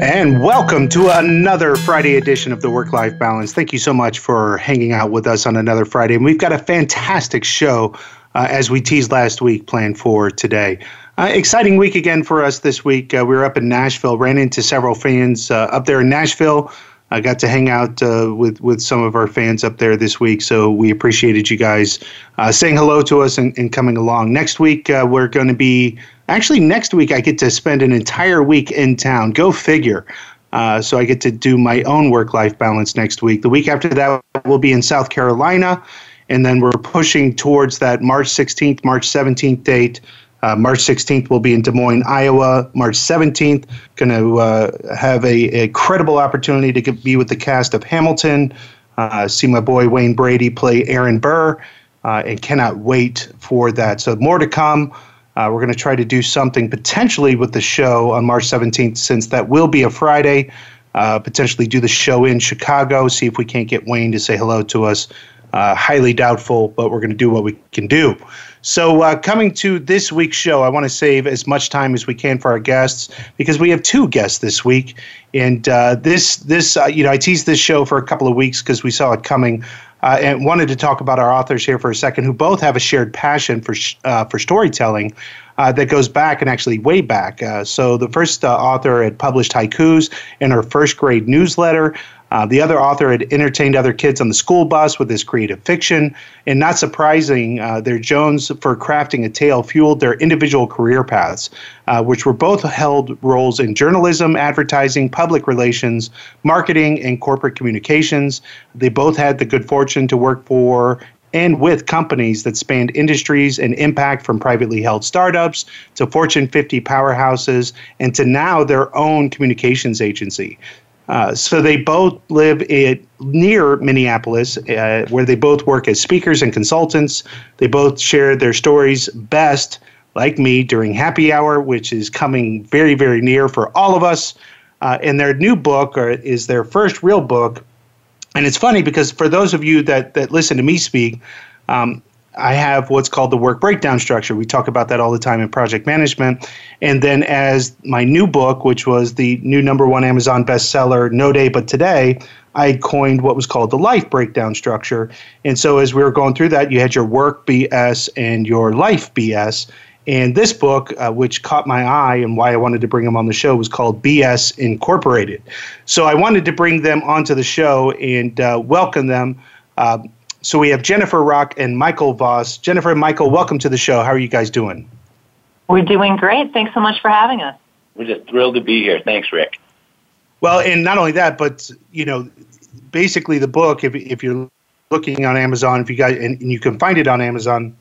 And welcome to another Friday edition of the Work Life Balance. Thank you so much for hanging out with us on another Friday. And we've got a fantastic show, uh, as we teased last week, planned for today. Uh, exciting week again for us this week. Uh, we were up in Nashville, ran into several fans uh, up there in Nashville. I got to hang out uh, with with some of our fans up there this week, so we appreciated you guys uh, saying hello to us and, and coming along. Next week we're going to be Actually, next week I get to spend an entire week in town. Go figure. Uh, so I get to do my own work life balance next week. The week after that, we'll be in South Carolina. And then we're pushing towards that March 16th, March 17th date. Uh, March 16th, we'll be in Des Moines, Iowa. March 17th, going to uh, have a, a, credible opportunity to be with the cast of Hamilton, uh, see my boy Wayne Brady play Aaron Burr, uh, and cannot wait for that. So, more to come. Uh, we're going to try to do something potentially with the show on March 17th, since that will be a Friday. Uh, potentially do the show in Chicago, see if we can't get Wayne to say hello to us. Uh, highly doubtful, but we're going to do what we can do. So, uh, coming to this week's show, I want to save as much time as we can for our guests because we have two guests this week. And uh, this, this, uh, you know, I teased this show for a couple of weeks because we saw it coming uh, and wanted to talk about our authors here for a second, who both have a shared passion for uh, for storytelling uh, that goes back and actually way back. Uh, so the first uh, author had published haikus in her first grade newsletter. Uh, the other author had entertained other kids on the school bus with his creative fiction. And not surprising, uh, their Jones for crafting a tale fueled their individual career paths, uh, which were both held roles in journalism, advertising, public relations, marketing, and corporate communications. They both had the good fortune to work for and with companies that spanned industries and impact from privately held startups to Fortune 50 powerhouses and to now their own communications agency. Uh, so they both live in, near Minneapolis, uh, where they both work as speakers and consultants. They both share their stories best, like me, during happy hour, which is coming very, very near for all of us. Uh, and their new book or, is their first real book. And it's funny because for those of you that, that listen to me speak, um, I have what's called the work breakdown structure. We talk about that all the time in project management. And then, as my new book, which was the new number one Amazon bestseller, No Day But Today, I coined what was called the life breakdown structure. And so, as we were going through that, you had your work BS and your life BS. And this book, uh, which caught my eye and why I wanted to bring them on the show, was called BS Incorporated. So I wanted to bring them onto the show and uh, welcome them. Uh, so we have Jennifer Rock and Michael Voss. Jennifer and Michael, welcome to the show. How are you guys doing? We're doing great. Thanks so much for having us. We're just thrilled to be here. Thanks, Rick. Well, and not only that, but you know, basically the book, if if you're looking on Amazon, if you guys and, and you can find it on Amazon,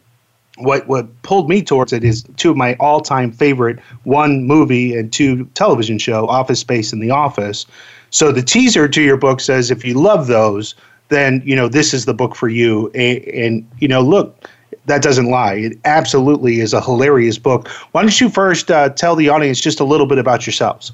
what what pulled me towards it is two of my all-time favorite one movie and two television show office space and the office so the teaser to your book says if you love those then you know this is the book for you. And, and, you know, look, that doesn't lie. It absolutely is a hilarious book. Why don't you first uh, tell the audience just a little bit about yourselves?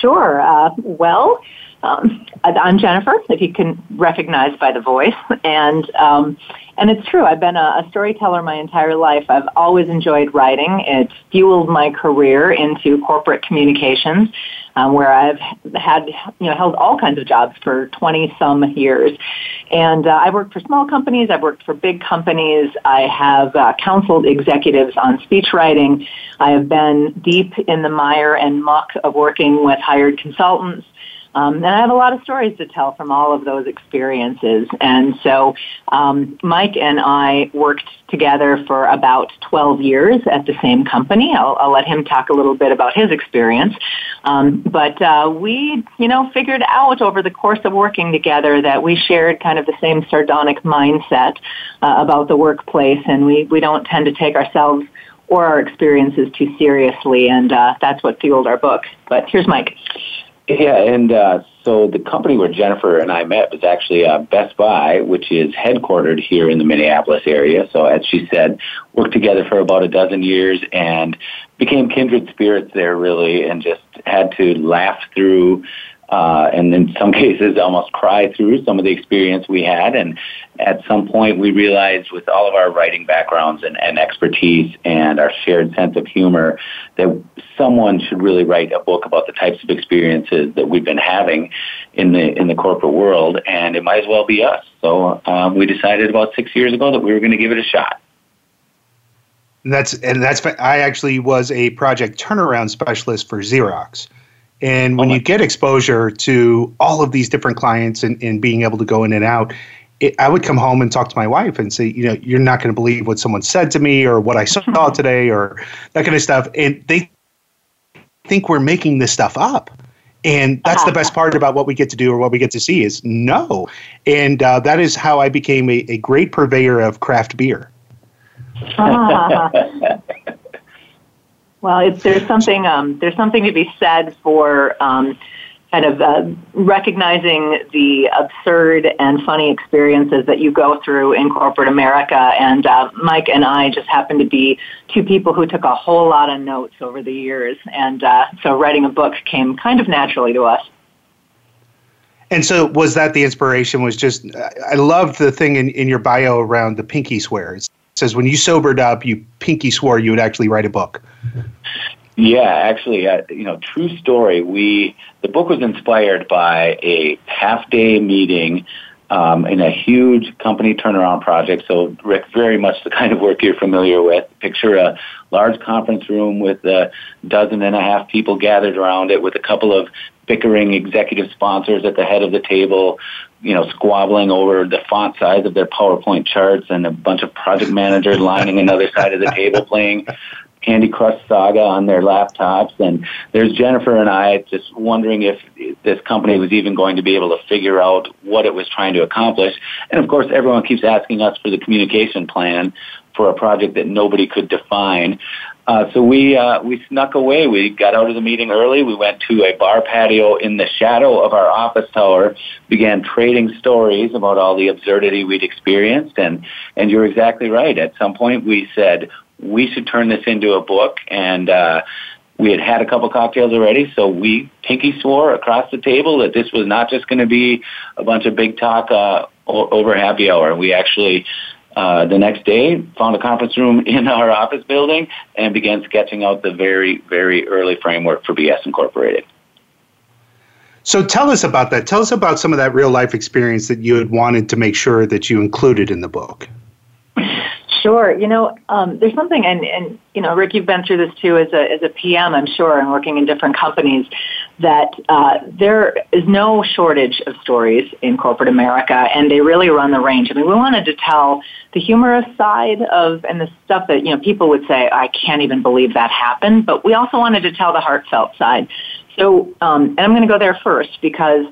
Sure. Uh, well, um, I'm Jennifer, if you can recognize by the voice, and um, and it's true. I've been a, a storyteller my entire life. I've always enjoyed writing. It fueled my career into corporate communications, um, where I've had you know held all kinds of jobs for 20 some years, and uh, I've worked for small companies. I've worked for big companies. I have uh, counseled executives on speech writing. I have been deep in the mire and muck of working with hired consultants. Um, and I have a lot of stories to tell from all of those experiences. And so um, Mike and I worked together for about 12 years at the same company. I'll, I'll let him talk a little bit about his experience. Um, but uh, we, you know, figured out over the course of working together that we shared kind of the same sardonic mindset uh, about the workplace, and we, we don't tend to take ourselves or our experiences too seriously, and uh, that's what fueled our book. But here's Mike. Yeah, and uh, so the company where Jennifer and I met was actually uh, Best Buy, which is headquartered here in the Minneapolis area. So, as she said, worked together for about a dozen years and became kindred spirits there, really, and just had to laugh through uh, and in some cases almost cry through some of the experience we had. And at some point, we realized with all of our writing backgrounds and, and expertise and our shared sense of humor that someone should really write a book about the types of experiences that we've been having in the in the corporate world, and it might as well be us. So um, we decided about six years ago that we were going to give it a shot. And that's and that's I actually was a project turnaround specialist for Xerox. And when oh you get exposure to all of these different clients and, and being able to go in and out, it, I would come home and talk to my wife and say, you know, you're not going to believe what someone said to me or what I saw today or that kind of stuff. And they think we're making this stuff up. And that's the best part about what we get to do or what we get to see is no. And uh, that is how I became a, a great purveyor of craft beer. Well, it's, there's something um, there's something to be said for um, kind of uh, recognizing the absurd and funny experiences that you go through in corporate America. And uh, Mike and I just happen to be two people who took a whole lot of notes over the years, and uh, so writing a book came kind of naturally to us. And so, was that the inspiration? Was just I loved the thing in, in your bio around the pinky swears says when you sobered up, you pinky swore you would actually write a book. Yeah, actually, uh, you know, true story. We the book was inspired by a half day meeting um, in a huge company turnaround project. So, Rick, very much the kind of work you're familiar with. Picture a large conference room with a dozen and a half people gathered around it, with a couple of bickering executive sponsors at the head of the table, you know, squabbling over the font size of their PowerPoint charts, and a bunch of project managers lining another side of the table playing Candy Crush Saga on their laptops. And there's Jennifer and I just wondering if this company was even going to be able to figure out what it was trying to accomplish. And of course, everyone keeps asking us for the communication plan for a project that nobody could define. Uh, so we uh, we snuck away. We got out of the meeting early. We went to a bar patio in the shadow of our office tower. Began trading stories about all the absurdity we'd experienced, and and you're exactly right. At some point, we said we should turn this into a book, and uh, we had had a couple cocktails already, so we pinky swore across the table that this was not just going to be a bunch of big talk uh, over happy hour. We actually uh, the next day, found a conference room in our office building and began sketching out the very, very early framework for BS Incorporated. So tell us about that. Tell us about some of that real life experience that you had wanted to make sure that you included in the book. Sure. You know, um, there's something, and, and you know, Rick, you've been through this too as a as a PM, I'm sure, and working in different companies. That uh, there is no shortage of stories in corporate America, and they really run the range. I mean, we wanted to tell the humorous side of and the stuff that you know people would say, "I can't even believe that happened," but we also wanted to tell the heartfelt side. So, um, and I'm going to go there first because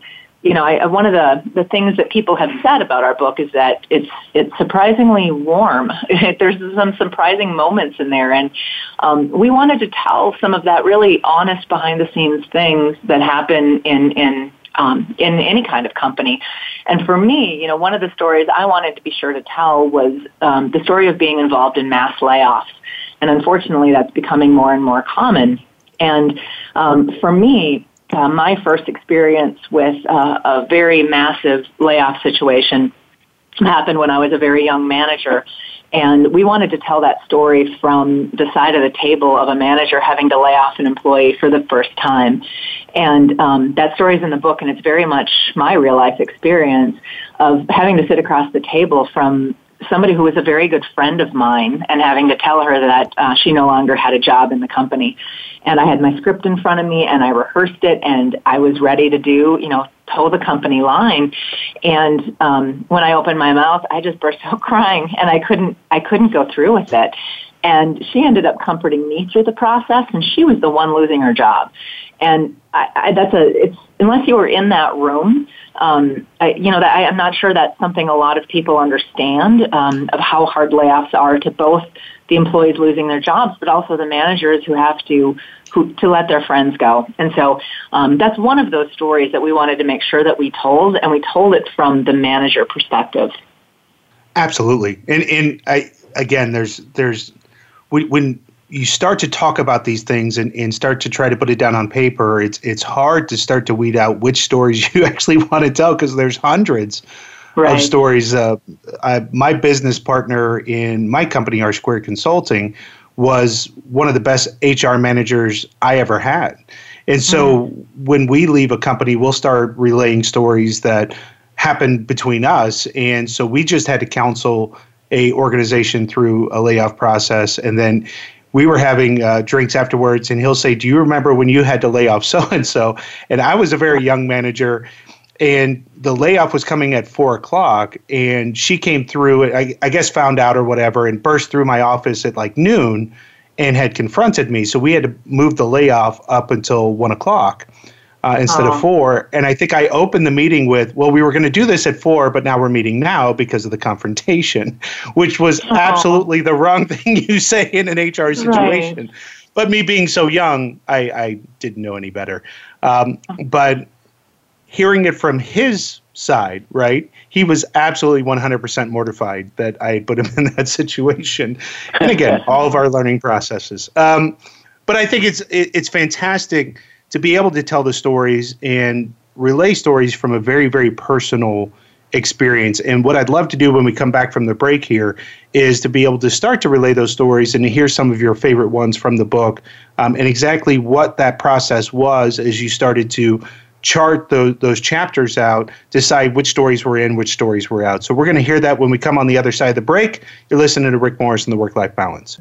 you know, I, one of the, the things that people have said about our book is that it's it's surprisingly warm. There's some surprising moments in there, and um, we wanted to tell some of that really honest behind the scenes things that happen in in um, in any kind of company. And for me, you know, one of the stories I wanted to be sure to tell was um, the story of being involved in mass layoffs, and unfortunately, that's becoming more and more common. And um, for me, uh, my first experience with uh, a very massive layoff situation happened when I was a very young manager. And we wanted to tell that story from the side of the table of a manager having to lay off an employee for the first time. And um, that story is in the book, and it's very much my real life experience of having to sit across the table from somebody who was a very good friend of mine and having to tell her that uh, she no longer had a job in the company. And I had my script in front of me and I rehearsed it and I was ready to do, you know, toe the company line. And um, when I opened my mouth, I just burst out crying and I couldn't, I couldn't go through with it. And she ended up comforting me through the process and she was the one losing her job. And I, I, that's a, it's, unless you were in that room, um, I, you know, that I, I'm not sure that's something a lot of people understand um, of how hard layoffs are to both the employees losing their jobs, but also the managers who have to who to let their friends go. And so um, that's one of those stories that we wanted to make sure that we told, and we told it from the manager perspective. Absolutely, and and I again, there's there's when you start to talk about these things and, and start to try to put it down on paper, it's it's hard to start to weed out which stories you actually want to tell because there's hundreds right. of stories. Uh, I, my business partner in my company, R Squared Consulting, was one of the best HR managers I ever had. And so mm-hmm. when we leave a company, we'll start relaying stories that happened between us. And so we just had to counsel a organization through a layoff process and then we were having uh, drinks afterwards, and he'll say, "Do you remember when you had to lay off so and so?" And I was a very young manager, and the layoff was coming at four o'clock, and she came through. I, I guess found out or whatever, and burst through my office at like noon, and had confronted me. So we had to move the layoff up until one o'clock uh, instead of four. And I think I opened the meeting with, well, we were going to do this at four, but now we're meeting now because of the confrontation, which was absolutely the wrong thing you say in an HR situation. Right. But me being so young, I, I didn't know any better. Um, but hearing it from his side, right? He was absolutely 100% mortified that I put him in that situation. And again, all of our learning processes. Um, but I think it's it, it's fantastic to be able to tell the stories and relay stories from a very, very personal experience. And what I'd love to do when we come back from the break here is to be able to start to relay those stories and to hear some of your favorite ones from the book um, and exactly what that process was as you started to chart those, those chapters out, decide which stories were in, which stories were out. So we're going to hear that when we come on the other side of the break. You're listening to Rick Morris and the Work Life Balance.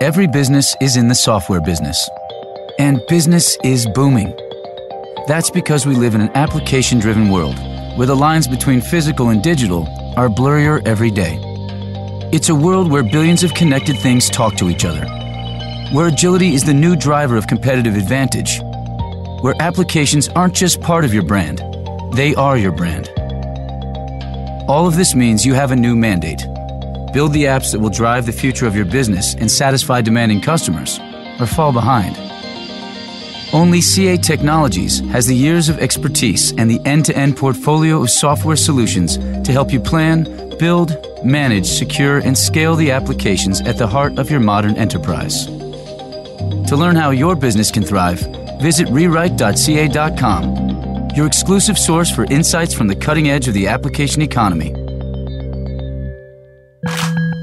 every business is in the software business. And business is booming. That's because we live in an application driven world where the lines between physical and digital are blurrier every day. It's a world where billions of connected things talk to each other, where agility is the new driver of competitive advantage, where applications aren't just part of your brand, they are your brand. All of this means you have a new mandate Build the apps that will drive the future of your business and satisfy demanding customers, or fall behind. Only CA Technologies has the years of expertise and the end to end portfolio of software solutions to help you plan, build, manage, secure, and scale the applications at the heart of your modern enterprise. To learn how your business can thrive, visit rewrite.ca.com, your exclusive source for insights from the cutting edge of the application economy.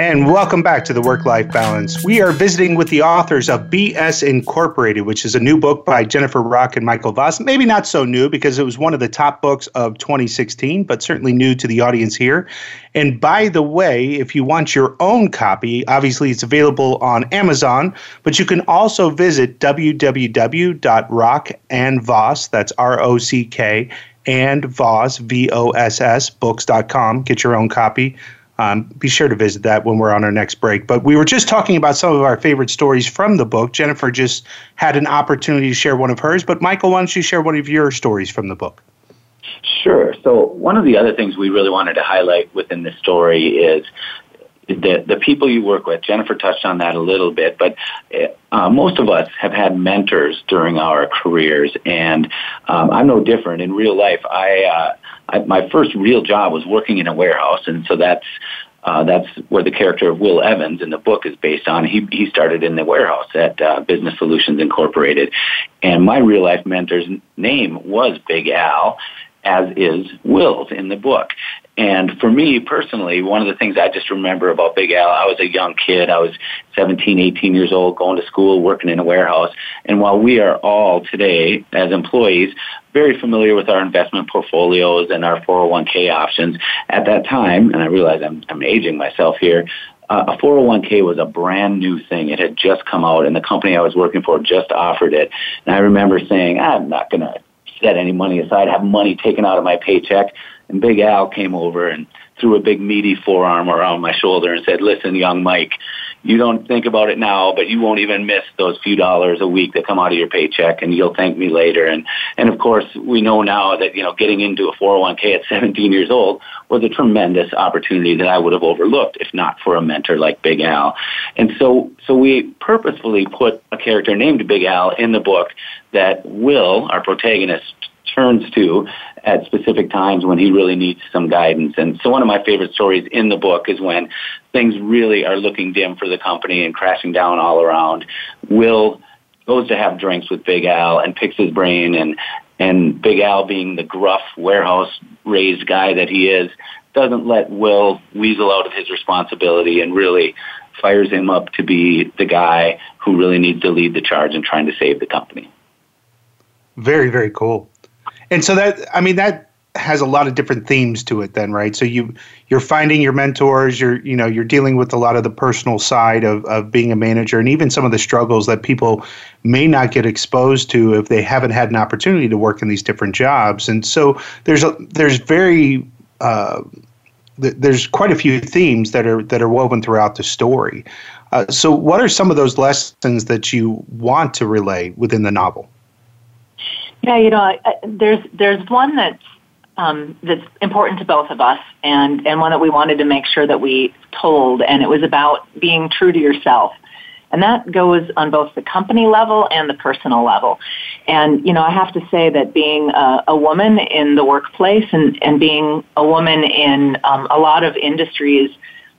And welcome back to the Work Life Balance. We are visiting with the authors of BS Incorporated, which is a new book by Jennifer Rock and Michael Voss. Maybe not so new because it was one of the top books of 2016, but certainly new to the audience here. And by the way, if you want your own copy, obviously it's available on Amazon, but you can also visit www.rockandvoss, that's R O C K, and Voss, V O S S, books.com. Get your own copy. Um, be sure to visit that when we're on our next break. But we were just talking about some of our favorite stories from the book. Jennifer just had an opportunity to share one of hers. But Michael, why don't you share one of your stories from the book? Sure. So one of the other things we really wanted to highlight within this story is the the people you work with. Jennifer touched on that a little bit, but uh, most of us have had mentors during our careers, and um, I'm no different. In real life, I, uh, I my first real job was working in a warehouse, and so that's uh, that's where the character of Will Evans in the book is based on. He he started in the warehouse at uh, Business Solutions Incorporated, and my real life mentor's name was Big Al, as is Will's in the book. And for me personally, one of the things I just remember about Big Al, I was a young kid. I was 17, 18 years old, going to school, working in a warehouse. And while we are all today, as employees, very familiar with our investment portfolios and our 401k options, at that time, and I realize I'm, I'm aging myself here, uh, a 401k was a brand new thing. It had just come out, and the company I was working for just offered it. And I remember saying, I'm not going to set any money aside, have money taken out of my paycheck. And Big Al came over and threw a big meaty forearm around my shoulder and said, listen, young Mike, you don't think about it now, but you won't even miss those few dollars a week that come out of your paycheck and you'll thank me later. And, and of course, we know now that, you know, getting into a 401k at 17 years old was a tremendous opportunity that I would have overlooked if not for a mentor like Big Al. And so, so we purposefully put a character named Big Al in the book that Will, our protagonist, turns to at specific times when he really needs some guidance. And so one of my favorite stories in the book is when things really are looking dim for the company and crashing down all around. Will goes to have drinks with Big Al and picks his brain and and Big Al being the gruff warehouse raised guy that he is doesn't let Will weasel out of his responsibility and really fires him up to be the guy who really needs to lead the charge in trying to save the company. Very, very cool and so that I mean that has a lot of different themes to it then right? So you you're finding your mentors you're you know you're dealing with a lot of the personal side of, of being a manager and even some of the struggles that people may not get exposed to if they haven't had an opportunity to work in these different jobs. And so there's a there's very uh, th- there's quite a few themes that are that are woven throughout the story. Uh, so what are some of those lessons that you want to relay within the novel yeah, you know, I, there's there's one that's um, that's important to both of us, and and one that we wanted to make sure that we told, and it was about being true to yourself. And that goes on both the company level and the personal level. And, you know, I have to say that being a, a woman in the workplace and, and being a woman in um, a lot of industries,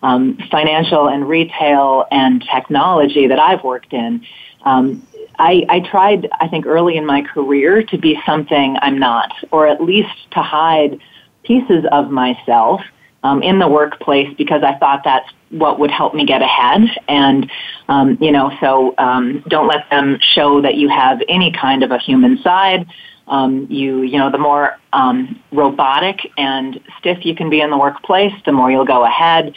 um, financial and retail and technology that I've worked in, um, I, I tried, I think, early in my career to be something I'm not, or at least to hide pieces of myself um, in the workplace because I thought that's what would help me get ahead. And, um, you know, so um, don't let them show that you have any kind of a human side. Um, you, you know, the more um, robotic and stiff you can be in the workplace, the more you'll go ahead.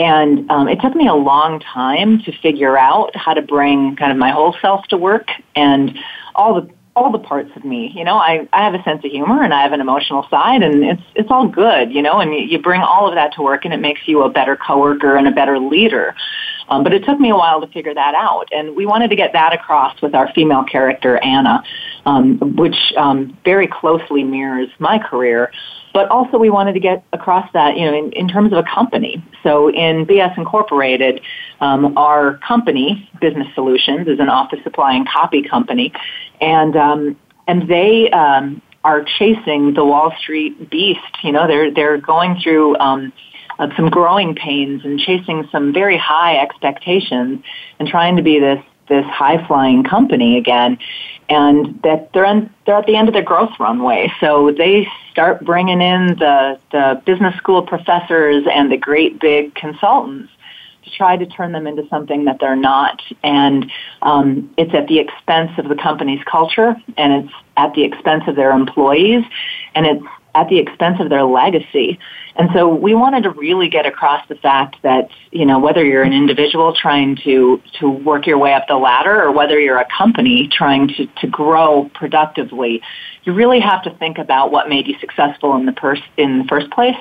And um, it took me a long time to figure out how to bring kind of my whole self to work and all the all the parts of me. You know, I, I have a sense of humor and I have an emotional side and it's, it's all good, you know, and you, bring all of that to work and it makes you a better coworker and a better leader. Um, but it took me a while to figure that out. And we wanted to get that across with our female character, Anna, um, which um, very closely mirrors my career. But also we wanted to get across that, you know, in, in terms of a company. So in BS Incorporated, um, our company, Business Solutions, is an office supply and copy company. And, um, and they, um, are chasing the Wall Street beast. You know, they're, they're going through, um, uh, some growing pains and chasing some very high expectations and trying to be this this high flying company again and that they're they're at the end of their growth runway. So they start bringing in the the business school professors and the great big consultants to try to turn them into something that they're not. And um, it's at the expense of the company's culture and it's at the expense of their employees. And it's at the expense of their legacy. And so we wanted to really get across the fact that, you know, whether you're an individual trying to, to work your way up the ladder or whether you're a company trying to, to grow productively, you really have to think about what made you successful in the, pers- in the first place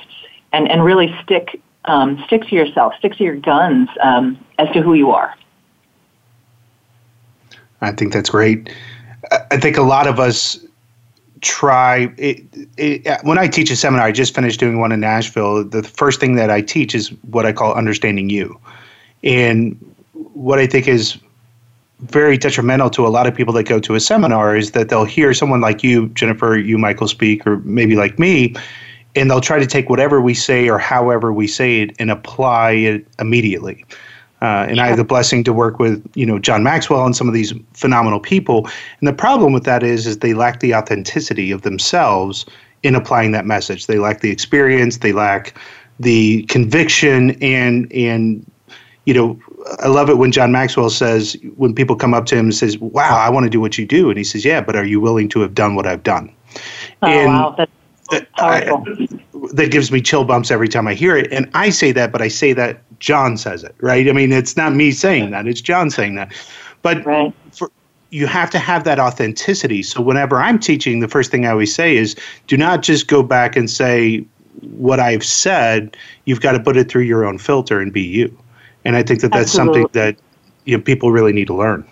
and, and really stick, um, stick to yourself, stick to your guns um, as to who you are. I think that's great. I think a lot of us try it, it, uh, when I teach a seminar, I just finished doing one in Nashville. The first thing that I teach is what I call understanding you. And what I think is very detrimental to a lot of people that go to a seminar is that they'll hear someone like you, Jennifer, you, Michael, speak, or maybe like me, and they'll try to take whatever we say or however we say it and apply it immediately. Uh, and I have the blessing to work with, you know, John Maxwell and some of these phenomenal people. And the problem with that is, is they lack the authenticity of themselves in applying that message. They lack the experience. They lack the conviction. And and you know, I love it when John Maxwell says when people come up to him and says, "Wow, I want to do what you do," and he says, "Yeah, but are you willing to have done what I've done?" Oh and wow, that's powerful. I, that gives me chill bumps every time I hear it. And I say that, but I say that John says it, right? I mean, it's not me saying that; it's John saying that. But right. for, you have to have that authenticity. So whenever I'm teaching, the first thing I always say is, do not just go back and say what I've said. You've got to put it through your own filter and be you. And I think that that's Absolutely. something that you know people really need to learn.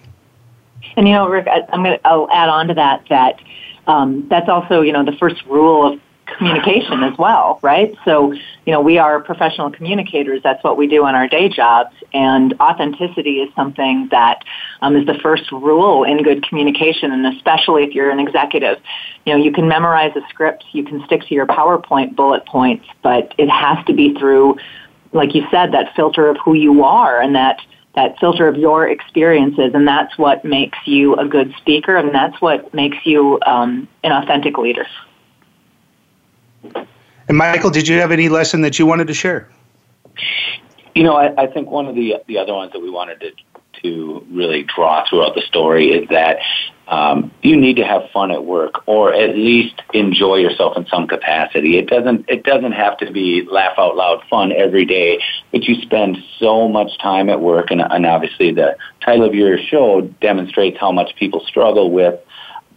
And you know, Rick, I, am going to I'll add on to that that um, that's also you know the first rule of communication as well, right? So, you know, we are professional communicators. That's what we do in our day jobs. And authenticity is something that um, is the first rule in good communication, and especially if you're an executive. You know, you can memorize a script, you can stick to your PowerPoint bullet points, but it has to be through, like you said, that filter of who you are and that that filter of your experiences, and that's what makes you a good speaker, and that's what makes you um, an authentic leader. And Michael, did you have any lesson that you wanted to share? You know, I, I think one of the the other ones that we wanted to to really draw throughout the story is that um, you need to have fun at work, or at least enjoy yourself in some capacity. It doesn't it doesn't have to be laugh out loud fun every day, but you spend so much time at work, and, and obviously the title of your show demonstrates how much people struggle with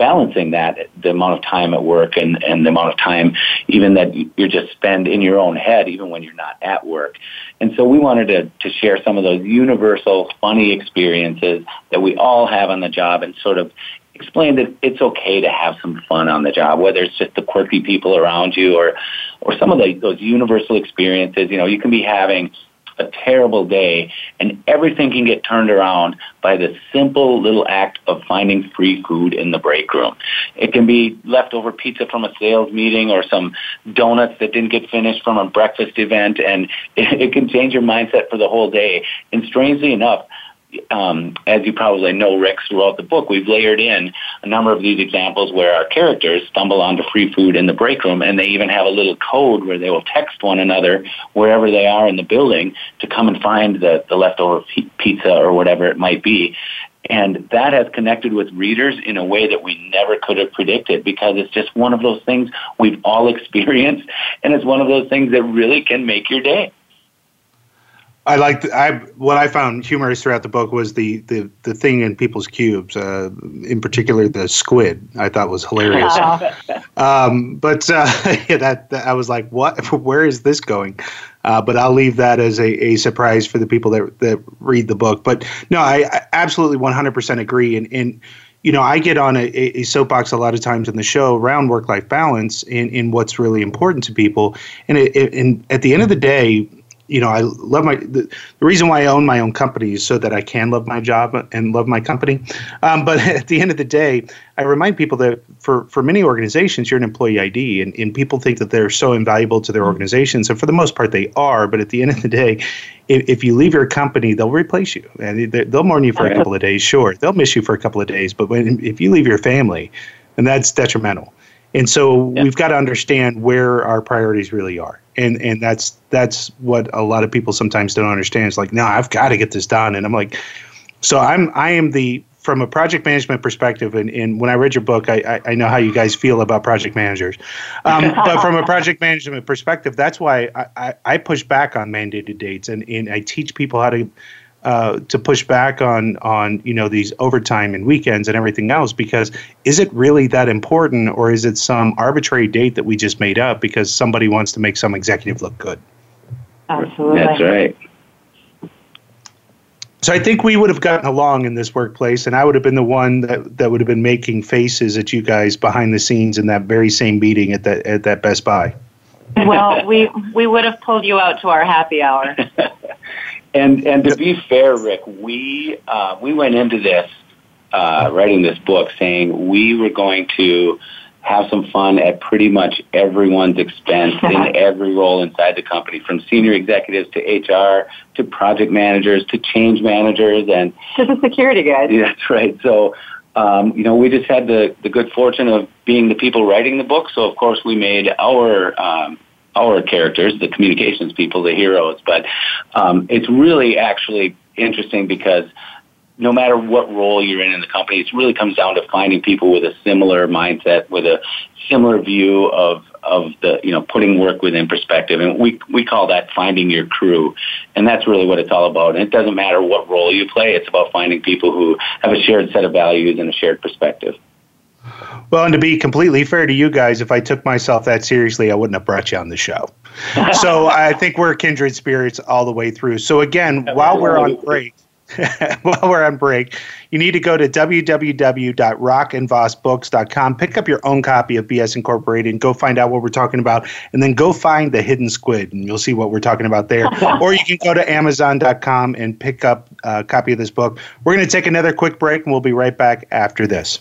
balancing that, the amount of time at work and, and the amount of time even that you just spend in your own head, even when you're not at work. And so we wanted to, to share some of those universal, funny experiences that we all have on the job and sort of explain that it's okay to have some fun on the job, whether it's just the quirky people around you or, or some of the, those universal experiences. You know, you can be having a terrible day, and everything can get turned around by the simple little act of finding free food in the break room. It can be leftover pizza from a sales meeting or some donuts that didn't get finished from a breakfast event, and it, it can change your mindset for the whole day. And strangely enough, um, as you probably know, Rick, throughout the book, we've layered in a number of these examples where our characters stumble onto free food in the break room, and they even have a little code where they will text one another wherever they are in the building to come and find the, the leftover pizza or whatever it might be. And that has connected with readers in a way that we never could have predicted because it's just one of those things we've all experienced, and it's one of those things that really can make your day. I liked I what I found humorous throughout the book was the the, the thing in people's cubes, uh, in particular the squid. I thought was hilarious. um, but uh, yeah, that, that, I was like, what? Where is this going? Uh, but I'll leave that as a, a surprise for the people that that read the book. But no, I, I absolutely 100% agree. And and you know, I get on a, a, soapbox a lot of times in the show around work life balance and in what's really important to people. And it, it, and at the end of the day, you know, I love my the, the, reason why I own my own company is so that I can love my job and love my company. Um, but at the end of the day, I remind people that for for many organizations, you're an employee ID, and, and people think that they're so invaluable to their mm-hmm. organizations, and for the most part, they are. But at the end of the day, if, if you leave your company, they'll replace you, and they'll mourn you for a couple of days. Sure, they'll miss you for a couple of days, but when if you leave your family, and that's detrimental. And so yeah. we've got to understand where our priorities really are. And and that's that's what a lot of people sometimes don't understand. It's like, no, I've got to get this done. And I'm like, so I'm I am the from a project management perspective, and, and when I read your book, I, I, I know how you guys feel about project managers. Um, but from a project management perspective, that's why I, I, I push back on mandated dates and, and I teach people how to uh, to push back on on you know these overtime and weekends and everything else because is it really that important or is it some arbitrary date that we just made up because somebody wants to make some executive look good absolutely that's right so I think we would have gotten along in this workplace, and I would have been the one that, that would have been making faces at you guys behind the scenes in that very same meeting at that at that Best Buy. Well, we we would have pulled you out to our happy hour. And and to be fair, Rick, we uh, we went into this uh, writing this book saying we were going to have some fun at pretty much everyone's expense in every role inside the company, from senior executives to HR to project managers to change managers and to the security guys. Yeah, that's right. So. Um, you know, we just had the, the good fortune of being the people writing the book. So, of course, we made our um, our characters, the communications people, the heroes. But um, it's really actually interesting because no matter what role you're in in the company, it really comes down to finding people with a similar mindset, with a similar view of of the you know putting work within perspective, and we we call that finding your crew, and that's really what it's all about. And it doesn't matter what role you play; it's about finding people who have a shared set of values and a shared perspective. Well, and to be completely fair to you guys, if I took myself that seriously, I wouldn't have brought you on the show. so I think we're kindred spirits all the way through. So again, while we're on break, while we're on break, you need to go to www.rockandvossbooks.com, pick up your own copy of BS Incorporated, and go find out what we're talking about, and then go find the hidden squid, and you'll see what we're talking about there. or you can go to amazon.com and pick up a copy of this book. We're going to take another quick break, and we'll be right back after this.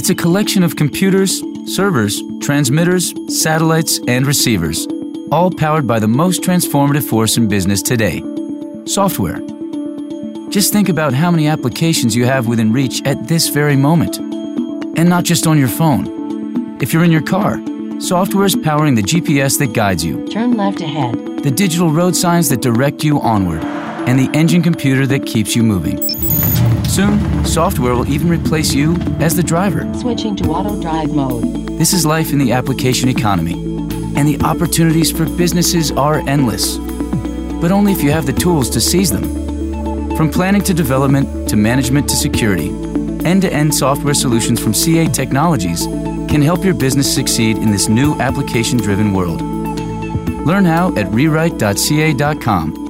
It's a collection of computers, servers, transmitters, satellites, and receivers, all powered by the most transformative force in business today software. Just think about how many applications you have within reach at this very moment. And not just on your phone. If you're in your car, software is powering the GPS that guides you, Turn left ahead. the digital road signs that direct you onward, and the engine computer that keeps you moving. Soon, software will even replace you as the driver. Switching to auto drive mode. This is life in the application economy. and the opportunities for businesses are endless. But only if you have the tools to seize them. From planning to development to management to security, end to end software solutions from CA Technologies can help your business succeed in this new application driven world. Learn how at rewrite.ca.com.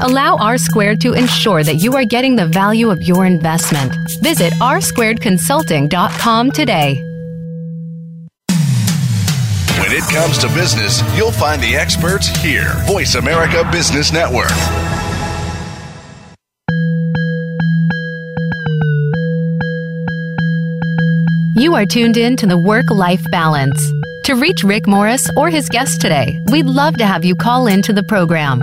Allow R Squared to ensure that you are getting the value of your investment. Visit rsquaredconsulting.com today. When it comes to business, you'll find the experts here. Voice America Business Network. You are tuned in to the Work Life Balance. To reach Rick Morris or his guest today, we'd love to have you call into the program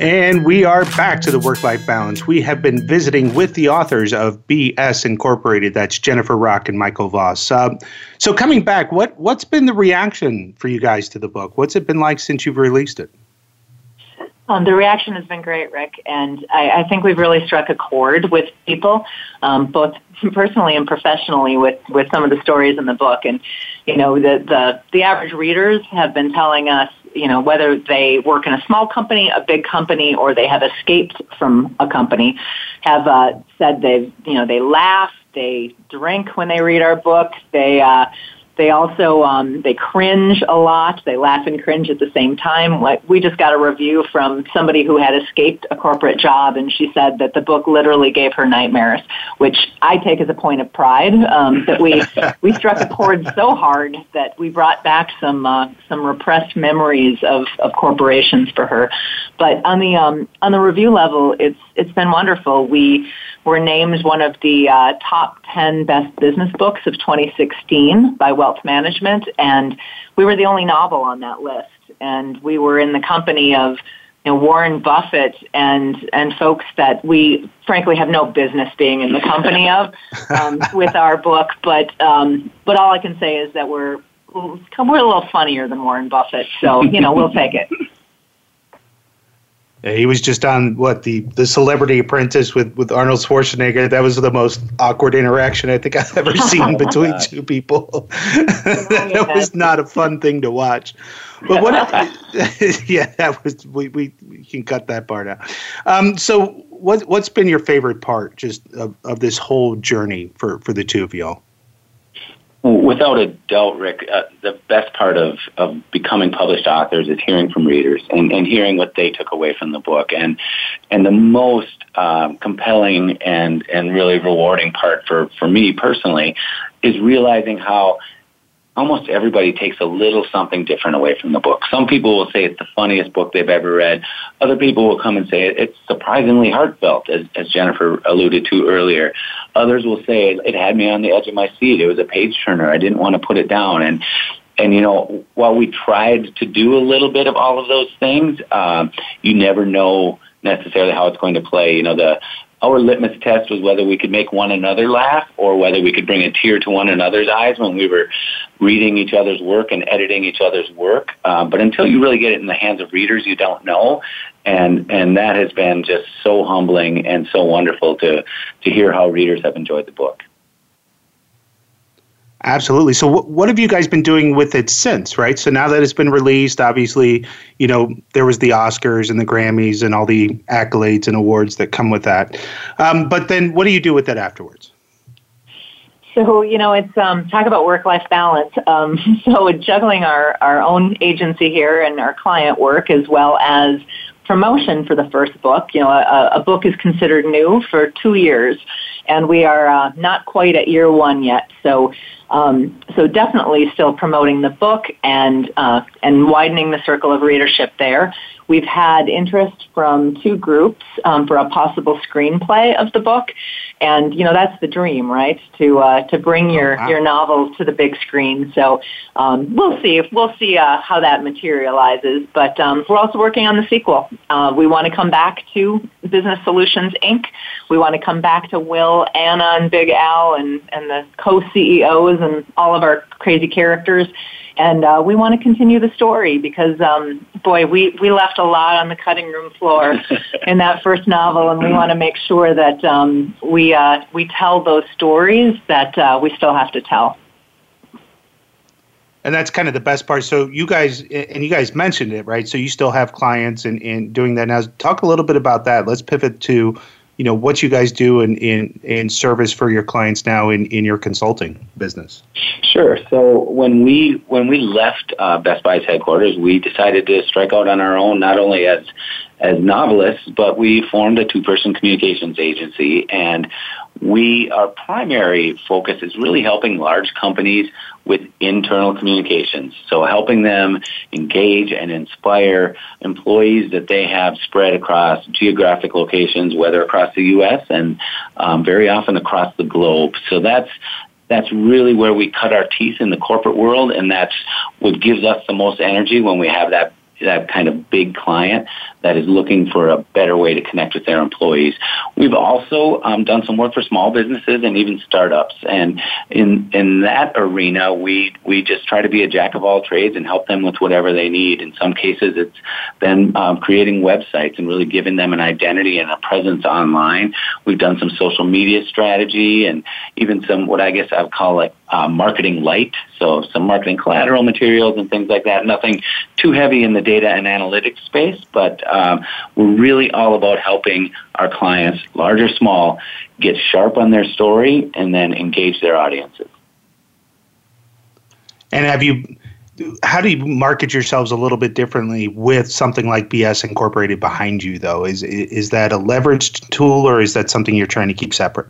And we are back to the work life balance. We have been visiting with the authors of BS Incorporated. That's Jennifer Rock and Michael Voss. Uh, so, coming back, what, what's been the reaction for you guys to the book? What's it been like since you've released it? Um, the reaction has been great, Rick, and I, I think we've really struck a chord with people, um, both personally and professionally, with, with some of the stories in the book. And you know, the the the average readers have been telling us, you know, whether they work in a small company, a big company, or they have escaped from a company, have uh, said they've, you know, they laugh, they drink when they read our book, they. Uh, they also um, they cringe a lot. They laugh and cringe at the same time. Like we just got a review from somebody who had escaped a corporate job, and she said that the book literally gave her nightmares, which I take as a point of pride um, that we we struck a chord so hard that we brought back some uh, some repressed memories of, of corporations for her. But on the um, on the review level, it's it's been wonderful. We were named one of the uh, top 10 best business books of 2016 by Wealth Management, and we were the only novel on that list. And we were in the company of you know, Warren Buffett and and folks that we frankly have no business being in the company of um, with our book. But um, but all I can say is that we're we're a little funnier than Warren Buffett, so you know we'll take it. Yeah, he was just on what the the Celebrity Apprentice with with Arnold Schwarzenegger. That was the most awkward interaction I think I've ever seen between two people. that was not a fun thing to watch. But what? yeah, that was we, we we can cut that part out. Um, so what what's been your favorite part just of, of this whole journey for for the two of y'all? Without a doubt, Rick, uh, the best part of, of becoming published authors is hearing from readers and, and hearing what they took away from the book. And and the most um, compelling and, and really rewarding part for, for me personally is realizing how almost everybody takes a little something different away from the book. Some people will say it's the funniest book they've ever read. Other people will come and say it's surprisingly heartfelt, as, as Jennifer alluded to earlier. Others will say it, had me on the edge of my seat. It was a page turner. I didn't want to put it down. And and you know, while we tried to do a little bit of all of those things, um, you never know necessarily how it's going to play. You know, the our litmus test was whether we could make one another laugh or whether we could bring a tear to one another's eyes when we were reading each other's work and editing each other's work. Uh, but until you really get it in the hands of readers, you don't know. And and that has been just so humbling and so wonderful to to hear how readers have enjoyed the book. Absolutely. So, what, what have you guys been doing with it since, right? So, now that it's been released, obviously, you know, there was the Oscars and the Grammys and all the accolades and awards that come with that. Um, but then, what do you do with it afterwards? So, you know, it's um, talk about work life balance. Um, so, juggling our, our own agency here and our client work as well as promotion for the first book. You know, a, a book is considered new for two years, and we are uh, not quite at year one yet. So, Um, so definitely still promoting the book and uh, and widening the circle of readership there. We've had interest from two groups um, for a possible screenplay of the book, and you know that's the dream, right? To uh, to bring your oh, wow. your novels to the big screen. So um, we'll see if we'll see uh, how that materializes. But um, we're also working on the sequel. Uh, we want to come back to Business Solutions Inc. We want to come back to Will, Anna, and Big Al, and and the co CEOs and all of our crazy characters and uh, we want to continue the story because, um, boy, we we left a lot on the cutting room floor in that first novel, and we want to make sure that um, we uh, we tell those stories that uh, we still have to tell. And that's kind of the best part. So you guys, and you guys mentioned it, right? So you still have clients and in, in doing that now. Talk a little bit about that. Let's pivot to you know what you guys do in in, in service for your clients now in, in your consulting business? Sure. So when we when we left uh, Best Buy's headquarters we decided to strike out on our own not only as as novelists but we formed a two person communications agency. And we our primary focus is really helping large companies with internal communications. So helping them engage and inspire employees that they have spread across geographic locations, whether across the U.S. and um, very often across the globe. So that's that's really where we cut our teeth in the corporate world, and that's what gives us the most energy when we have that that kind of big client that is looking for a better way to connect with their employees. We've also um, done some work for small businesses and even startups, and in in that arena, we we just try to be a jack of all trades and help them with whatever they need. In some cases, it's been um, creating websites and really giving them an identity and a presence online. We've done some social media strategy and even some what I guess I would call like uh, marketing light, so some marketing collateral materials and things like that. Nothing too heavy in the data and analytics space, but um, we're really all about helping our clients, large or small, get sharp on their story and then engage their audiences. And have you? How do you market yourselves a little bit differently with something like BS Incorporated behind you, though? Is is that a leveraged tool, or is that something you're trying to keep separate?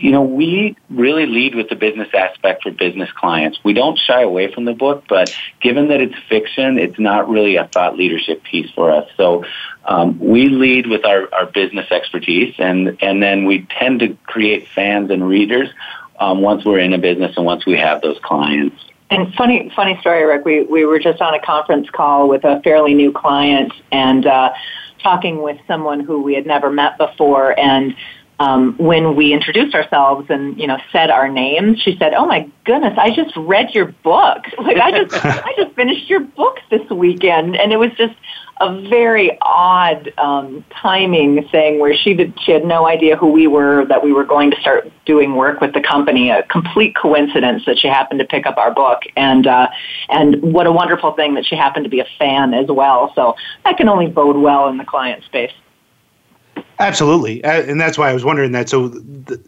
You know, we really lead with the business aspect for business clients. We don't shy away from the book, but given that it's fiction, it's not really a thought leadership piece for us. So um, we lead with our, our business expertise, and, and then we tend to create fans and readers um, once we're in a business and once we have those clients. And funny, funny story, Rick. We we were just on a conference call with a fairly new client, and uh, talking with someone who we had never met before, and um, when we introduced ourselves and you know said our names, she said, "Oh my goodness, I just read your book. Like I just I just finished your book this weekend," and it was just a very odd um, timing thing where she did she had no idea who we were that we were going to start doing work with the company. A complete coincidence that she happened to pick up our book, and uh, and what a wonderful thing that she happened to be a fan as well. So that can only bode well in the client space. Absolutely, uh, and that's why I was wondering that. So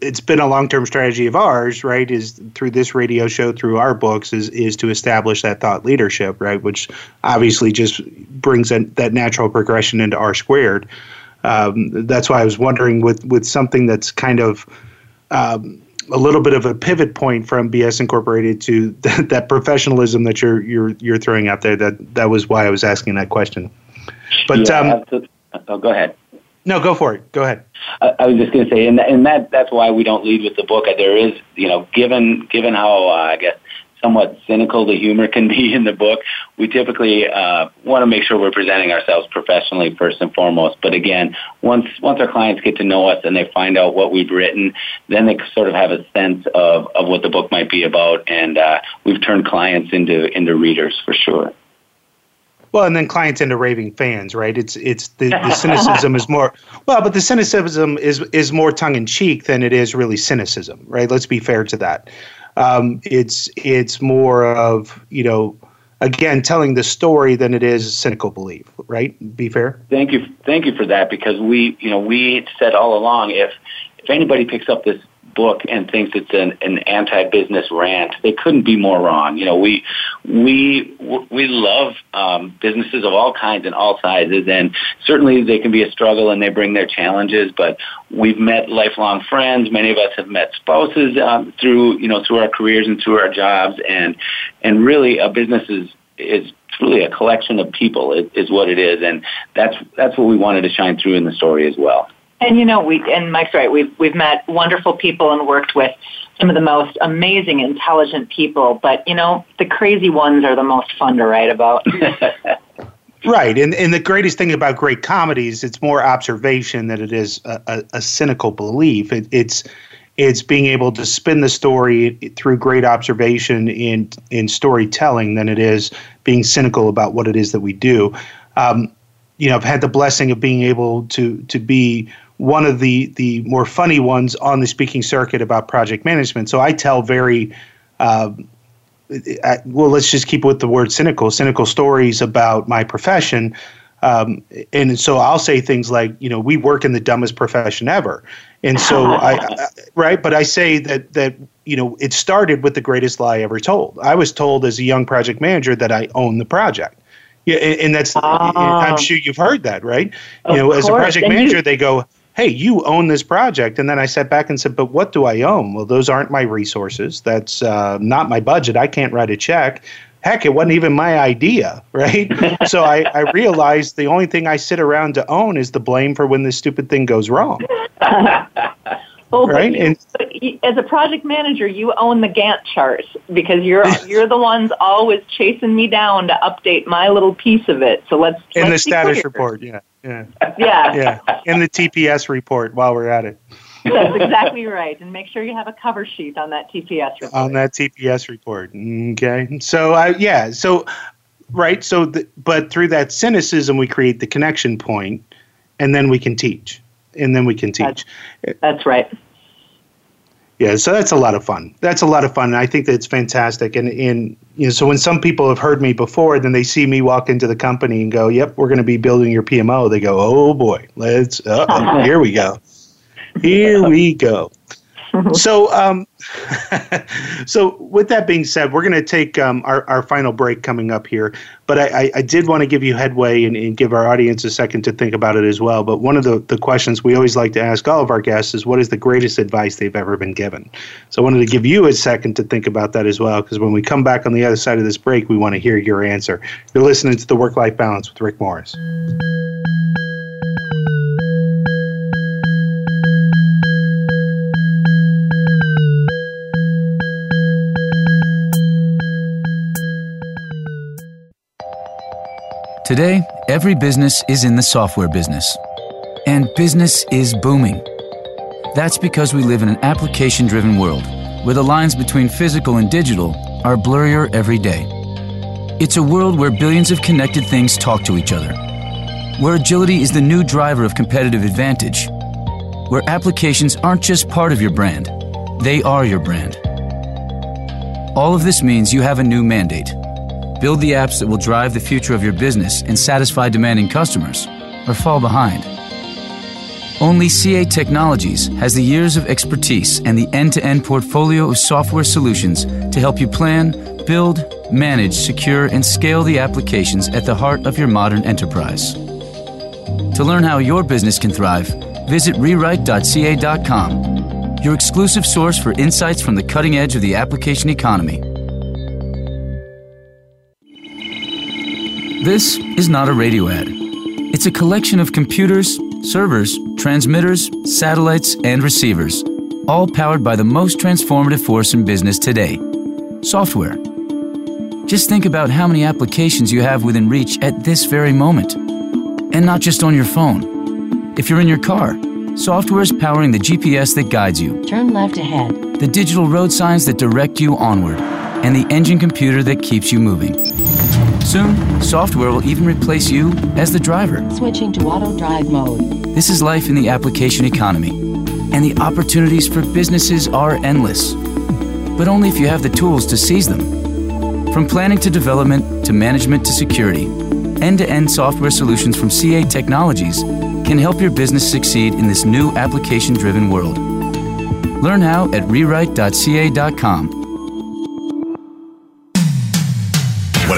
it's been a long-term strategy of ours, right? Is through this radio show, through our books, is is to establish that thought leadership, right? Which obviously just brings that, that natural progression into R squared. Um, that's why I was wondering with with something that's kind of um, a little bit of a pivot point from BS Incorporated to that, that professionalism that you're you're you're throwing out there. That that was why I was asking that question. But yeah, um, oh, go ahead. No, go for it. Go ahead. I, I was just going to say, and, and that that's why we don't lead with the book. There is, you know, given given how uh, I guess somewhat cynical the humor can be in the book, we typically uh, want to make sure we're presenting ourselves professionally first and foremost. But again, once once our clients get to know us and they find out what we've written, then they sort of have a sense of, of what the book might be about, and uh, we've turned clients into into readers for sure. Well, and then clients into raving fans, right? It's it's the, the cynicism is more well, but the cynicism is is more tongue in cheek than it is really cynicism, right? Let's be fair to that. Um, it's it's more of you know again telling the story than it is cynical belief, right? Be fair. Thank you, thank you for that because we you know we said all along if if anybody picks up this book and thinks it's an, an anti-business rant, they couldn't be more wrong. You know, we we we love um, businesses of all kinds and all sizes, and certainly they can be a struggle and they bring their challenges. But we've met lifelong friends. Many of us have met spouses um, through you know through our careers and through our jobs, and and really a business is is truly a collection of people is, is what it is, and that's that's what we wanted to shine through in the story as well. And you know, we and Mike's right. We've we've met wonderful people and worked with some of the most amazing, intelligent people. But you know, the crazy ones are the most fun to write about. right, and and the greatest thing about great comedies, it's more observation than it is a, a, a cynical belief. It, it's it's being able to spin the story through great observation in in storytelling than it is being cynical about what it is that we do. Um, you know, I've had the blessing of being able to to be one of the the more funny ones on the speaking circuit about project management. So I tell very uh, well, let's just keep with the word cynical, cynical stories about my profession. Um, and so I'll say things like, you know, we work in the dumbest profession ever. And so I, I, right. But I say that, that, you know, it started with the greatest lie ever told. I was told as a young project manager that I own the project. Yeah. And, and that's, I'm sure you've heard that, right? you know, as a project manager, you- they go, hey, you own this project. And then I sat back and said, but what do I own? Well, those aren't my resources. That's uh, not my budget. I can't write a check. Heck, it wasn't even my idea, right? so I, I realized the only thing I sit around to own is the blame for when this stupid thing goes wrong. Well, right? You, and, as a project manager, you own the Gantt charts because you're you're the ones always chasing me down to update my little piece of it. So let's in the status clear. report, yeah. Yeah. Yeah. Yeah. In the TPS report while we're at it. That's exactly right. And make sure you have a cover sheet on that TPS report. On that TPS report. Okay. So, I, yeah. So, right. So, the, but through that cynicism, we create the connection point and then we can teach. And then we can teach. That's, that's right. Yeah, so that's a lot of fun. That's a lot of fun. And I think that's fantastic. And in you know, so when some people have heard me before, then they see me walk into the company and go, "Yep, we're going to be building your PMO." They go, "Oh boy, let's here we go, here we go." so, um, so with that being said, we're going to take um, our, our final break coming up here. But I, I did want to give you headway and, and, give our audience a second to think about it as well. But one of the, the questions we always like to ask all of our guests is what is the greatest advice they've ever been given? So I wanted to give you a second to think about that as well, because when we come back on the other side of this break, we want to hear your answer. You're listening to the Work Life Balance with Rick Morris. Today, every business is in the software business. And business is booming. That's because we live in an application driven world where the lines between physical and digital are blurrier every day. It's a world where billions of connected things talk to each other, where agility is the new driver of competitive advantage, where applications aren't just part of your brand, they are your brand. All of this means you have a new mandate Build the apps that will drive the future of your business and satisfy demanding customers, or fall behind. Only CA Technologies has the years of expertise and the end to end portfolio of software solutions to help you plan, build, manage, secure, and scale the applications at the heart of your modern enterprise. To learn how your business can thrive, visit rewrite.ca.com, your exclusive source for insights from the cutting edge of the application economy. This is not a radio ad. It's a collection of computers, servers, transmitters, satellites, and receivers, all powered by the most transformative force in business today software. Just think about how many applications you have within reach at this very moment. And not just on your phone. If you're in your car, software is powering the GPS that guides you. Turn left ahead. The digital road signs that direct you onward. And the engine computer that keeps you moving. Soon, software will even replace you as the driver. Switching to auto drive mode. This is life in the application economy, and the opportunities for businesses are endless. But only if you have the tools to seize them. From planning to development to management to security, end to end software solutions from CA Technologies can help your business succeed in this new application driven world. Learn how at rewrite.ca.com.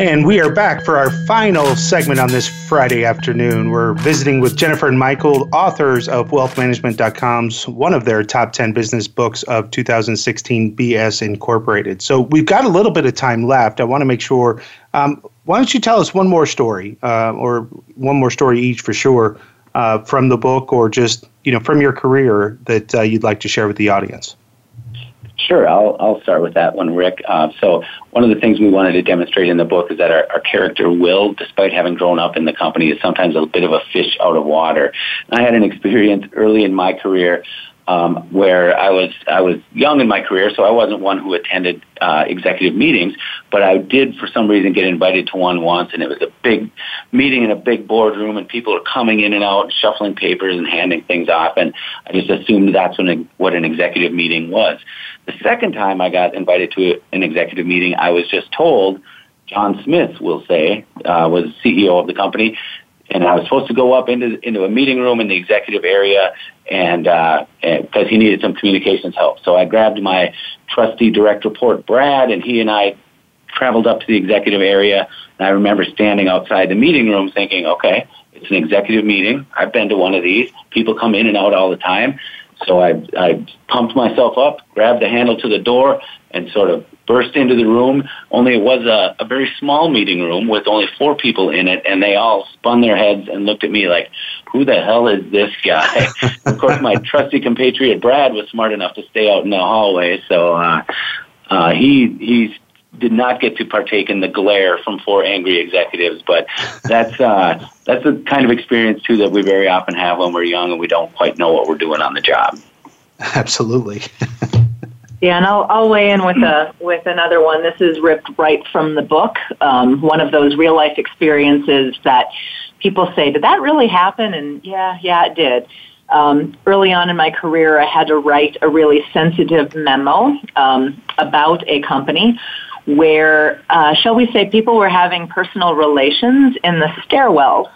And we are back for our final segment on this Friday afternoon. We're visiting with Jennifer and Michael, authors of wealthmanagement.com's one of their top 10 business books of 2016, BS Incorporated. So we've got a little bit of time left. I want to make sure. Um, why don't you tell us one more story, uh, or one more story each for sure, uh, from the book, or just you know from your career that uh, you'd like to share with the audience? Sure, I'll, I'll start with that one, Rick. Uh, so, one of the things we wanted to demonstrate in the book is that our, our character, Will, despite having grown up in the company, is sometimes a bit of a fish out of water. I had an experience early in my career um, where I was I was young in my career, so I wasn't one who attended uh, executive meetings, but I did for some reason get invited to one once, and it was a big meeting in a big boardroom, and people are coming in and out, shuffling papers and handing things off, and I just assumed that's when, what an executive meeting was. The second time I got invited to an executive meeting, I was just told. John Smith will say uh, was CEO of the company and I was supposed to go up into into a meeting room in the executive area, and because uh, he needed some communications help, so I grabbed my trusty direct report Brad, and he and I traveled up to the executive area. And I remember standing outside the meeting room, thinking, okay, it's an executive meeting. I've been to one of these. People come in and out all the time. So I, I pumped myself up, grabbed the handle to the door, and sort of burst into the room. Only it was a, a very small meeting room with only four people in it, and they all spun their heads and looked at me like, "Who the hell is this guy?" of course, my trusty compatriot Brad was smart enough to stay out in the hallway, so uh, uh, he he did not get to partake in the glare from four angry executives. But that's uh, that's the kind of experience too that we very often have when we're young and we don't quite know what we're doing on the job. Absolutely. Yeah, and I'll, I'll weigh in with a with another one. This is ripped right from the book. Um, one of those real life experiences that people say, "Did that really happen?" And yeah, yeah, it did. Um, early on in my career, I had to write a really sensitive memo um, about a company where, uh, shall we say, people were having personal relations in the stairwells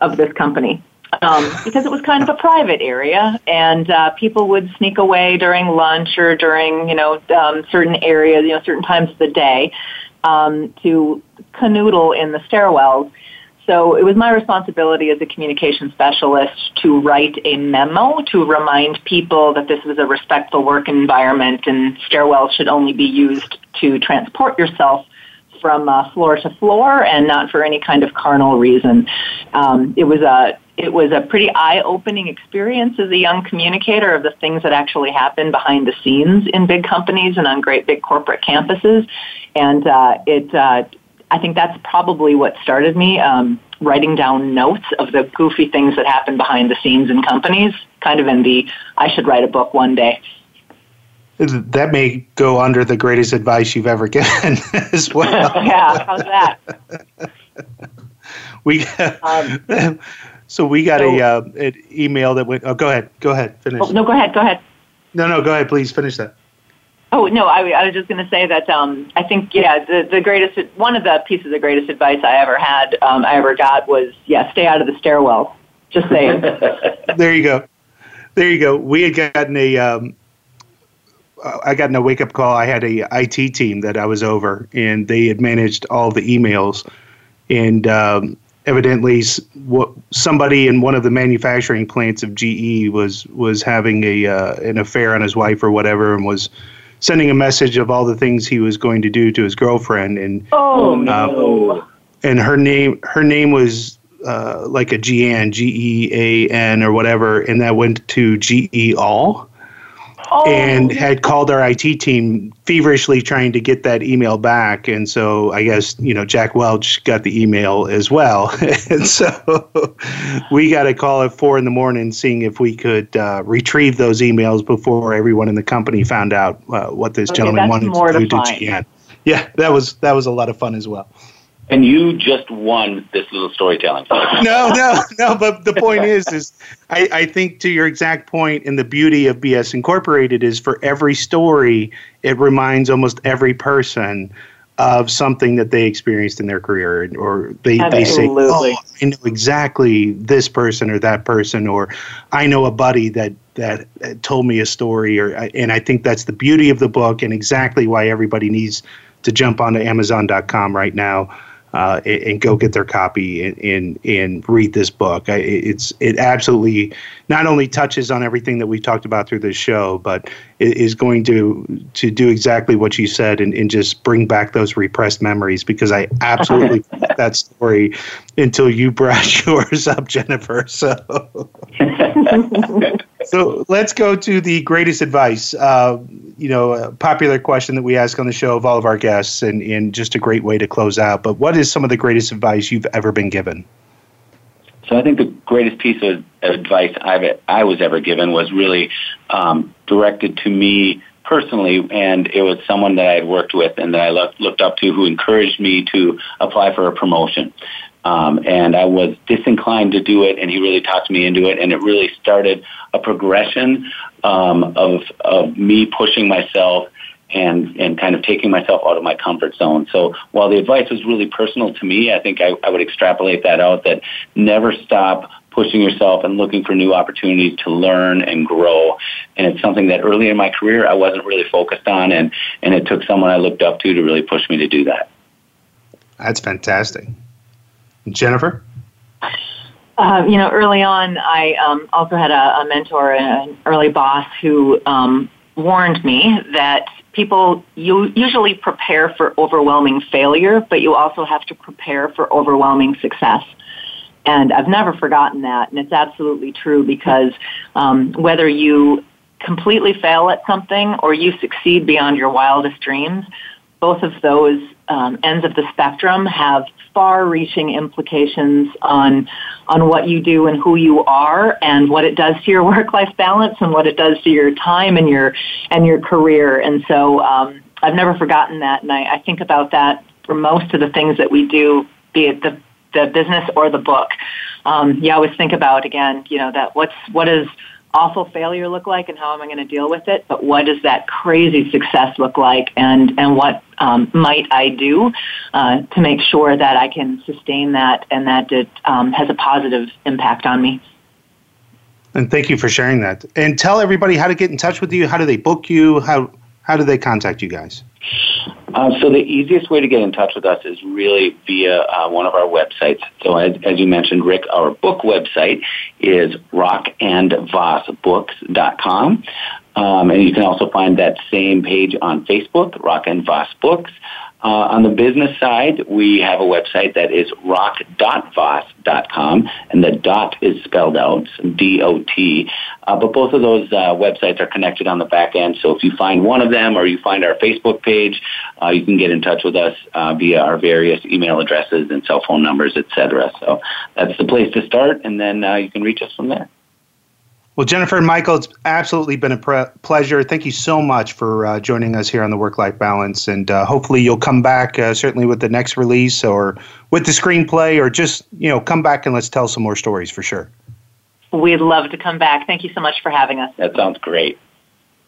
of this company um, because it was kind of a private area, and uh, people would sneak away during lunch or during you know um, certain areas, you know certain times of the day, um, to canoodle in the stairwells. So it was my responsibility as a communication specialist to write a memo to remind people that this was a respectful work environment and stairwells should only be used to transport yourself from uh, floor to floor and not for any kind of carnal reason. Um, it was a it was a pretty eye-opening experience as a young communicator of the things that actually happen behind the scenes in big companies and on great big corporate campuses. And uh, it, uh, I think that's probably what started me um, writing down notes of the goofy things that happen behind the scenes in companies, kind of in the I should write a book one day. That may go under the greatest advice you've ever given as well. yeah, how's that? we um, so we got so, a uh, an email that went. Oh, go ahead. Go ahead. Finish. Oh, no, go ahead. Go ahead. No, no, go ahead. Please finish that. Oh no, I, I was just going to say that um, I think yeah, the the greatest one of the pieces of greatest advice I ever had, um, I ever got was yeah, stay out of the stairwell. Just saying. there you go. There you go. We had gotten a. Um, I got in a wake up call. I had a IT team that I was over, and they had managed all the emails, and um, evidently what somebody in one of the manufacturing plants of GE was was having a uh, an affair on his wife or whatever and was sending a message of all the things he was going to do to his girlfriend and oh no. uh, and her name her name was uh, like a Gian G E A N or whatever and that went to GE all Oh. and had called our IT team feverishly trying to get that email back. And so I guess, you know, Jack Welch got the email as well. and so we got a call at four in the morning seeing if we could uh, retrieve those emails before everyone in the company found out uh, what this Okay, gentleman wanted to do to. GN. Yeah, that was that was a lot of fun as well. And you just won this little storytelling. no, no, no. But the point is, is I, I think to your exact point, and the beauty of BS Incorporated is for every story, it reminds almost every person of something that they experienced in their career, or they, they say, "Oh, I know exactly this person or that person," or "I know a buddy that that uh, told me a story," or and I think that's the beauty of the book, and exactly why everybody needs to jump onto Amazon.com right now uh, and, and go get their copy and, and, and read this book. I, it's it absolutely not only touches on everything that we talked about through this show, but it is going to to do exactly what you said and, and just bring back those repressed memories because I absolutely that story until you brought yours up, Jennifer. So. So let's go to the greatest advice. Uh, you know, a popular question that we ask on the show of all of our guests, and, and just a great way to close out. But what is some of the greatest advice you've ever been given? So I think the greatest piece of advice I've, I was ever given was really um, directed to me personally, and it was someone that I had worked with and that I looked, looked up to who encouraged me to apply for a promotion. Um, and I was disinclined to do it, and he really talked me into it, and it really started a progression um, of of me pushing myself and and kind of taking myself out of my comfort zone. So while the advice was really personal to me, I think I, I would extrapolate that out that never stop pushing yourself and looking for new opportunities to learn and grow. And it's something that early in my career I wasn't really focused on and, and it took someone I looked up to to really push me to do that. That's fantastic. Jennifer? Uh, you know, early on, I um, also had a, a mentor, an early boss, who um, warned me that people you usually prepare for overwhelming failure, but you also have to prepare for overwhelming success. And I've never forgotten that, and it's absolutely true because um, whether you completely fail at something or you succeed beyond your wildest dreams, both of those um, ends of the spectrum have far-reaching implications on on what you do and who you are and what it does to your work-life balance and what it does to your time and your and your career. And so um, I've never forgotten that, and I, I think about that for most of the things that we do, be it the the business or the book. Um, you always think about again, you know, that what's what is awful failure look like and how am I going to deal with it? But what does that crazy success look like and, and what um, might I do uh, to make sure that I can sustain that and that it um, has a positive impact on me? And thank you for sharing that. And tell everybody how to get in touch with you. How do they book you? How how do they contact you guys? Um, so the easiest way to get in touch with us is really via uh, one of our websites. So as, as you mentioned, Rick, our book website is rockandvossbooks.com. Um, and you can also find that same page on Facebook, Rock and Voss Books. Uh, on the business side, we have a website that is rockdotvoss.com, and the dot is spelled out, D-O-T. Uh, but both of those uh, websites are connected on the back end, so if you find one of them or you find our Facebook page, uh, you can get in touch with us uh, via our various email addresses and cell phone numbers, etc. So that's the place to start, and then uh, you can reach us from there. Well, Jennifer and Michael, it's absolutely been a pre- pleasure. Thank you so much for uh, joining us here on the Work Life Balance. And uh, hopefully, you'll come back uh, certainly with the next release or with the screenplay, or just you know come back and let's tell some more stories for sure. We'd love to come back. Thank you so much for having us. That sounds great.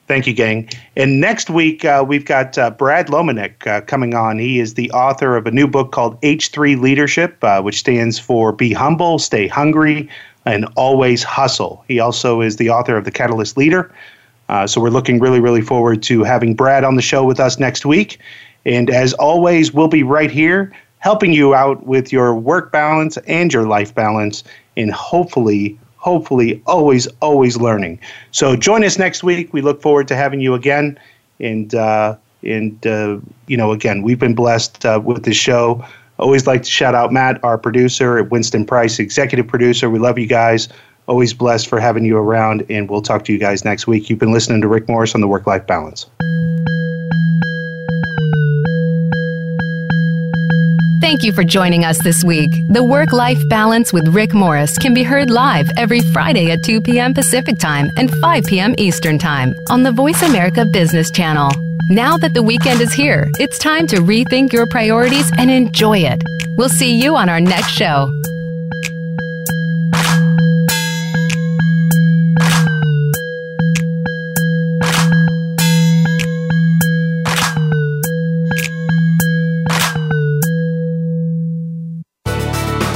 Thank you, gang. And next week, uh, we've got uh, Brad Lomenick uh, coming on. He is the author of a new book called H3 Leadership, uh, which stands for Be Humble, Stay Hungry, and Always Hustle. He also is the author of The Catalyst Leader. Uh, so we're looking really, really forward to having Brad on the show with us next week. And as always, we'll be right here helping you out with your work balance and your life balance, and hopefully, hopefully, always, always learning. So join us next week. We look forward to having you again. And, uh, and uh, you know, again, we've been blessed uh, with this show. Always like to shout out Matt, our producer, at Winston Price, executive producer. We love you guys. Always blessed for having you around, and we'll talk to you guys next week. You've been listening to Rick Morris on the Work Life Balance. Thank you for joining us this week. The Work Life Balance with Rick Morris can be heard live every Friday at 2 p.m. Pacific Time and 5 p.m. Eastern Time on the Voice America Business Channel. Now that the weekend is here, it's time to rethink your priorities and enjoy it. We'll see you on our next show.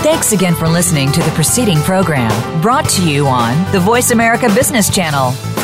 Thanks again for listening to the preceding program brought to you on the Voice America Business Channel.